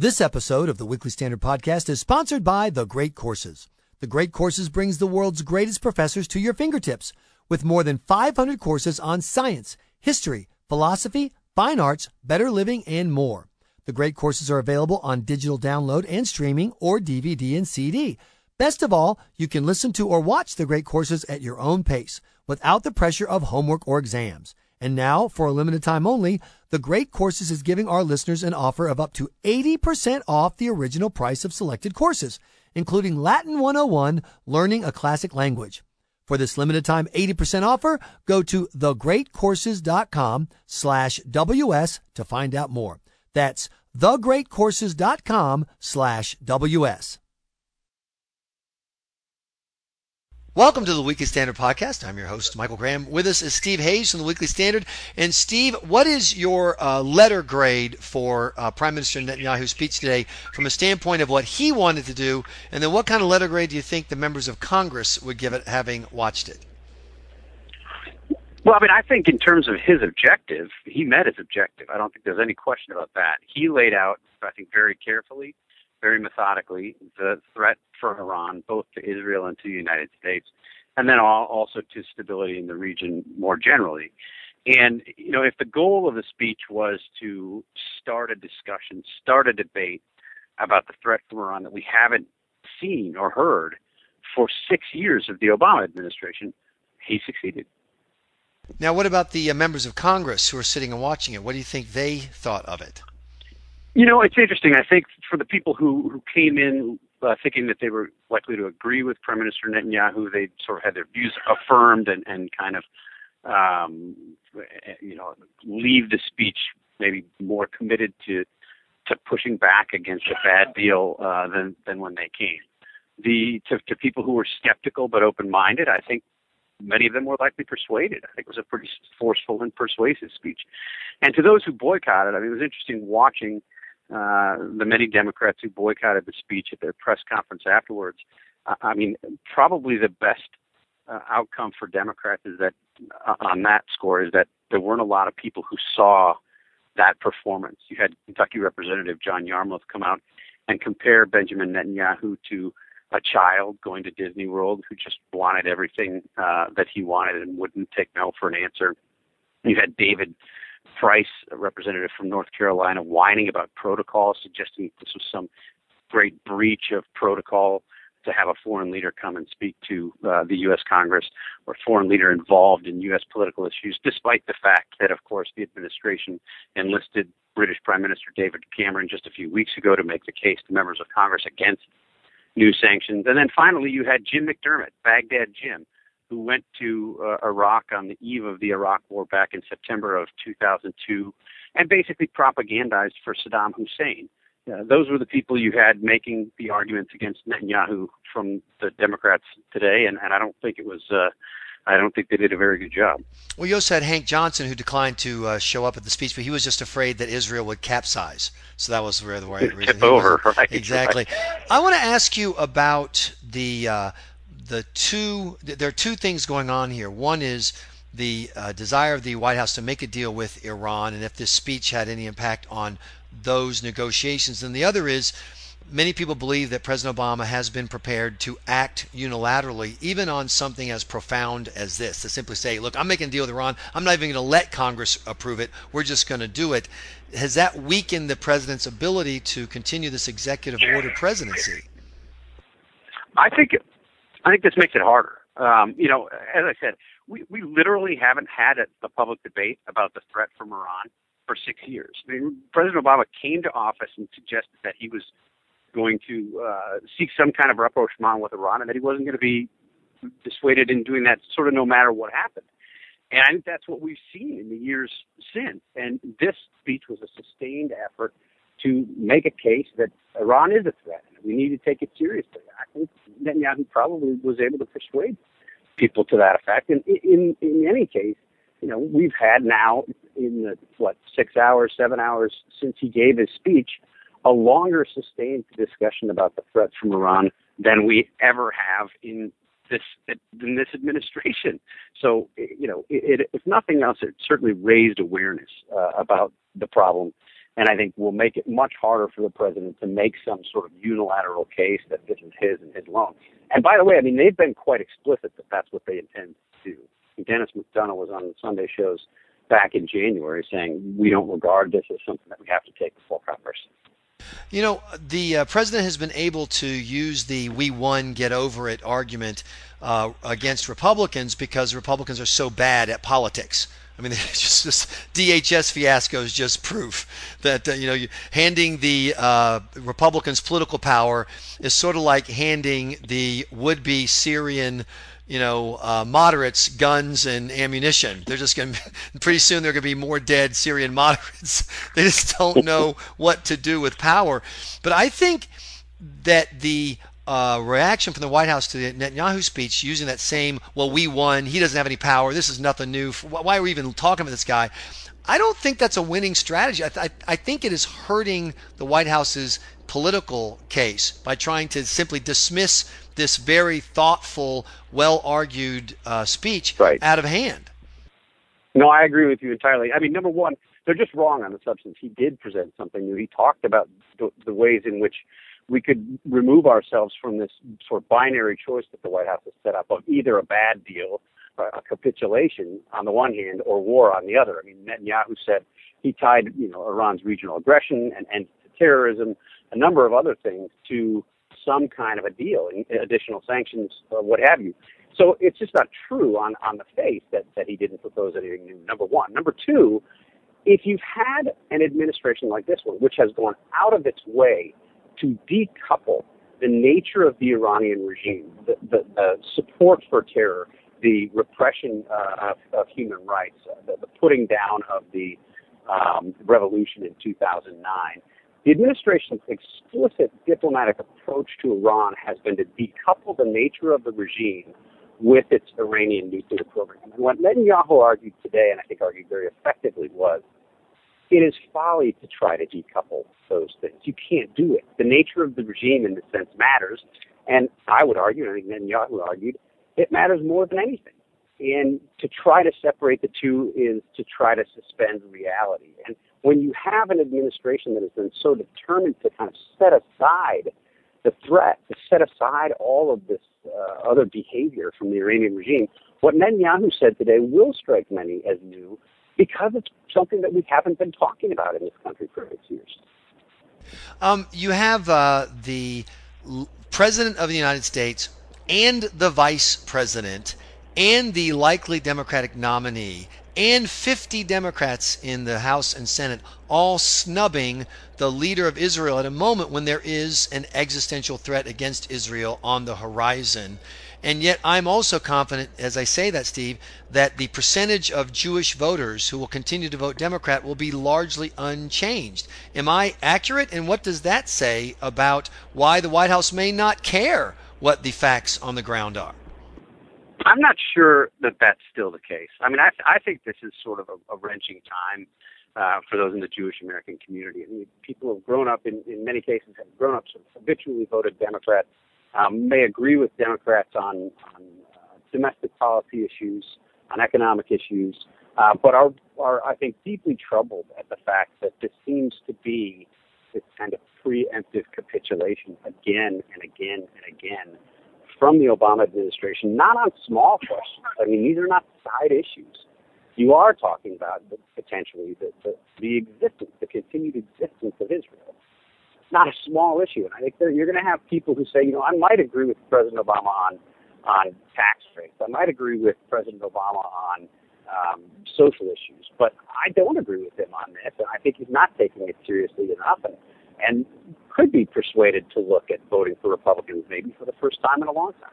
This episode of the Weekly Standard Podcast is sponsored by The Great Courses. The Great Courses brings the world's greatest professors to your fingertips with more than 500 courses on science, history, philosophy, fine arts, better living, and more. The Great Courses are available on digital download and streaming or DVD and CD. Best of all, you can listen to or watch the great courses at your own pace without the pressure of homework or exams. And now, for a limited time only, the Great Courses is giving our listeners an offer of up to 80% off the original price of selected courses, including Latin 101, Learning a Classic Language. For this limited time 80% offer, go to thegreatcourses.com slash WS to find out more. That's thegreatcourses.com slash WS. Welcome to the Weekly Standard Podcast. I'm your host, Michael Graham. With us is Steve Hayes from the Weekly Standard. And Steve, what is your uh, letter grade for uh, Prime Minister Netanyahu's speech today from a standpoint of what he wanted to do? And then what kind of letter grade do you think the members of Congress would give it having watched it? Well, I mean, I think in terms of his objective, he met his objective. I don't think there's any question about that. He laid out, I think, very carefully very methodically the threat for Iran, both to Israel and to the United States, and then also to stability in the region more generally. And, you know, if the goal of the speech was to start a discussion, start a debate about the threat from Iran that we haven't seen or heard for six years of the Obama administration, he succeeded. Now, what about the uh, members of Congress who are sitting and watching it? What do you think they thought of it? You know, it's interesting. I think for the people who who came in uh, thinking that they were likely to agree with Prime Minister Netanyahu, they sort of had their views affirmed and and kind of um, you know leave the speech maybe more committed to to pushing back against a bad deal uh, than than when they came. The to, to people who were skeptical but open-minded, I think many of them were likely persuaded. I think it was a pretty forceful and persuasive speech. And to those who boycotted, I mean, it was interesting watching uh, the many Democrats who boycotted the speech at their press conference afterwards. Uh, I mean, probably the best uh, outcome for Democrats is that uh, on that score is that there weren't a lot of people who saw that performance. You had Kentucky Representative John Yarmuth come out and compare Benjamin Netanyahu to a child going to Disney World who just wanted everything uh, that he wanted and wouldn't take no for an answer. You had David Price, a representative from North Carolina, whining about protocol, suggesting this was some great breach of protocol to have a foreign leader come and speak to uh, the U.S. Congress or foreign leader involved in U.S. political issues, despite the fact that, of course, the administration enlisted British Prime Minister David Cameron just a few weeks ago to make the case to members of Congress against new sanctions. And then finally, you had Jim McDermott, Baghdad Jim, who went to uh, Iraq on the eve of the Iraq War back in September of 2002 and basically propagandized for Saddam Hussein. Uh, those were the people you had making the arguments against Netanyahu from the Democrats today, and, and I don't think it was. Uh, I don't think they did a very good job. Well, you also had Hank Johnson, who declined to uh, show up at the speech, but he was just afraid that Israel would capsize. So that was where the right reason. Tip over, right? Exactly. Right. I want to ask you about the uh, the two. There are two things going on here. One is the uh, desire of the White House to make a deal with Iran, and if this speech had any impact on those negotiations. And the other is many people believe that President Obama has been prepared to act unilaterally, even on something as profound as this, to simply say, look, I'm making a deal with Iran. I'm not even going to let Congress approve it. We're just going to do it. Has that weakened the president's ability to continue this executive order presidency? I think I think this makes it harder. Um, you know, as I said, we, we literally haven't had a, a public debate about the threat from Iran for six years. I mean, President Obama came to office and suggested that he was going to uh, seek some kind of rapprochement with Iran, and that he wasn't going to be dissuaded in doing that, sort of no matter what happened. And I think that's what we've seen in the years since. And this speech was a sustained effort to make a case that Iran is a threat. And we need to take it seriously. I think Netanyahu probably was able to persuade people to that effect. And in in any case, you know, we've had now in the what six hours, seven hours since he gave his speech, a longer sustained discussion about the threat from Iran than we ever have in this in this administration. So you know, it, it, if nothing else, it certainly raised awareness uh, about the problem and I think will make it much harder for the president to make some sort of unilateral case that this is his and his alone. And by the way, I mean they've been quite explicit that that's what they intend to do. Dennis McDonough was on the Sunday shows back in January saying we don't regard this as something that we have to take before Congress. You know, the uh, president has been able to use the "we won, get over it" argument uh, against Republicans because Republicans are so bad at politics. I mean, just this DHS fiasco is just proof that uh, you know handing the uh, Republicans political power is sort of like handing the would-be Syrian you know, uh, moderates guns and ammunition. They're just going to, pretty soon, there are going to be more dead Syrian moderates. they just don't know what to do with power. But I think that the uh, reaction from the White House to the Netanyahu speech using that same, well, we won, he doesn't have any power, this is nothing new, why are we even talking about this guy? I don't think that's a winning strategy. I, th- I think it is hurting the White House's political case by trying to simply dismiss this very thoughtful, well argued uh, speech right. out of hand. No, I agree with you entirely. I mean, number one, they're just wrong on the substance. He did present something new. He talked about the, the ways in which we could remove ourselves from this sort of binary choice that the White House has set up of either a bad deal, a capitulation on the one hand, or war on the other. I mean, Netanyahu said he tied, you know, Iran's regional aggression and end to terrorism, a number of other things to some kind of a deal, additional sanctions, or what have you. So it's just not true on, on the face that, that he didn't propose anything new, number one. Number two, if you've had an administration like this one, which has gone out of its way to decouple the nature of the Iranian regime, the, the, the support for terror, the repression uh, of, of, human rights, uh, the, the, putting down of the um, revolution in 2009. The administration's explicit diplomatic approach to Iran has been to decouple the nature of the regime with its Iranian nuclear program. And what Netanyahu argued today, and I think argued very effectively, was it is folly to try to decouple those things. You can't do it. The nature of the regime, in this sense, matters. And I would argue, and I think Netanyahu argued, it matters more than anything. And to try to separate the two is to try to suspend reality. And when you have an administration that has been so determined to kind of set aside the threat, to set aside all of this uh, other behavior from the Iranian regime, what Netanyahu said today will strike many as new because it's something that we haven't been talking about in this country for six years. Um, you have uh, the President of the United States and the Vice President and the likely Democratic nominee and 50 Democrats in the House and Senate all snubbing the leader of Israel at a moment when there is an existential threat against Israel on the horizon. And yet, I'm also confident, as I say that, Steve, that the percentage of Jewish voters who will continue to vote Democrat will be largely unchanged. Am I accurate? And what does that say about why the White House may not care what the facts on the ground are? I'm not sure that that's still the case. I mean, I, I think this is sort of a, a wrenching time uh, for those in the Jewish American community. I mean, people have grown up, in, in many cases, have grown up sort of habitually voted Democrat um, may agree with Democrats on, on uh, domestic policy issues, on economic issues, uh, but are, are, I think, deeply troubled at the fact that this seems to be this kind of preemptive capitulation again and again and again from the Obama administration, not on small questions. I mean, these are not side issues. You are talking about potentially the, the, the existence, the continued existence of Israel not a small issue. And I think you're going to have people who say, you know, I might agree with President Obama on on tax rates. I might agree with President Obama on um, social issues, but I don't agree with him on this, and I think he's not taking it seriously enough, and and could be persuaded to look at voting for Republicans maybe for the first time in a long time.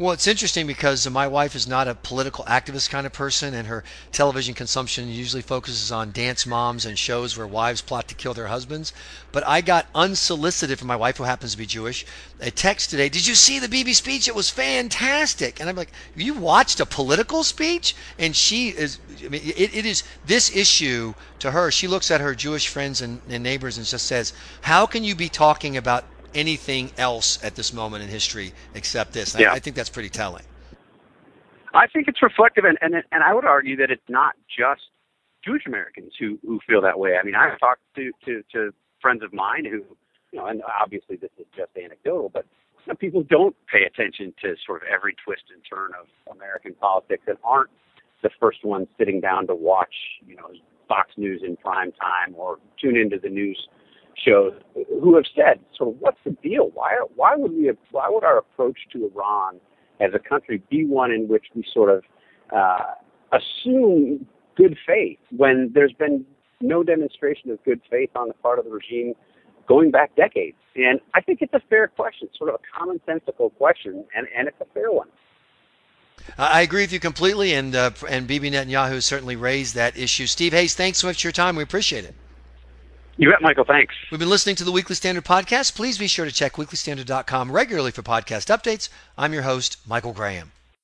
Well, it's interesting because my wife is not a political activist kind of person, and her television consumption usually focuses on dance moms and shows where wives plot to kill their husbands. But I got unsolicited from my wife, who happens to be Jewish, a text today Did you see the Bibi speech? It was fantastic. And I'm like, You watched a political speech? And she is, I mean, it, it is this issue to her. She looks at her Jewish friends and, and neighbors and just says, How can you be talking about anything else at this moment in history except this. Yeah. I, I think that's pretty telling. I think it's reflective, and, and and I would argue that it's not just Jewish Americans who who feel that way. I mean, I've talked to to, to friends of mine who, you know, and obviously this is just anecdotal, but you know, people don't pay attention to sort of every twist and turn of American politics and aren't the first ones sitting down to watch, you know, Fox News in prime time or tune into the news shows who have said, so what's the deal? Why why would we why would our approach to Iran as a country be one in which we sort of uh, assume good faith when there's been no demonstration of good faith on the part of the regime going back decades? And I think it's a fair question, sort of a commonsensical question, and, and it's a fair one. I agree with you completely, and uh, and Bibi Netanyahu certainly raised that issue. Steve Hayes, thanks so much for your time. We appreciate it. You bet, Michael. Thanks. We've been listening to the Weekly Standard podcast. Please be sure to check weeklystandard.com regularly for podcast updates. I'm your host, Michael Graham.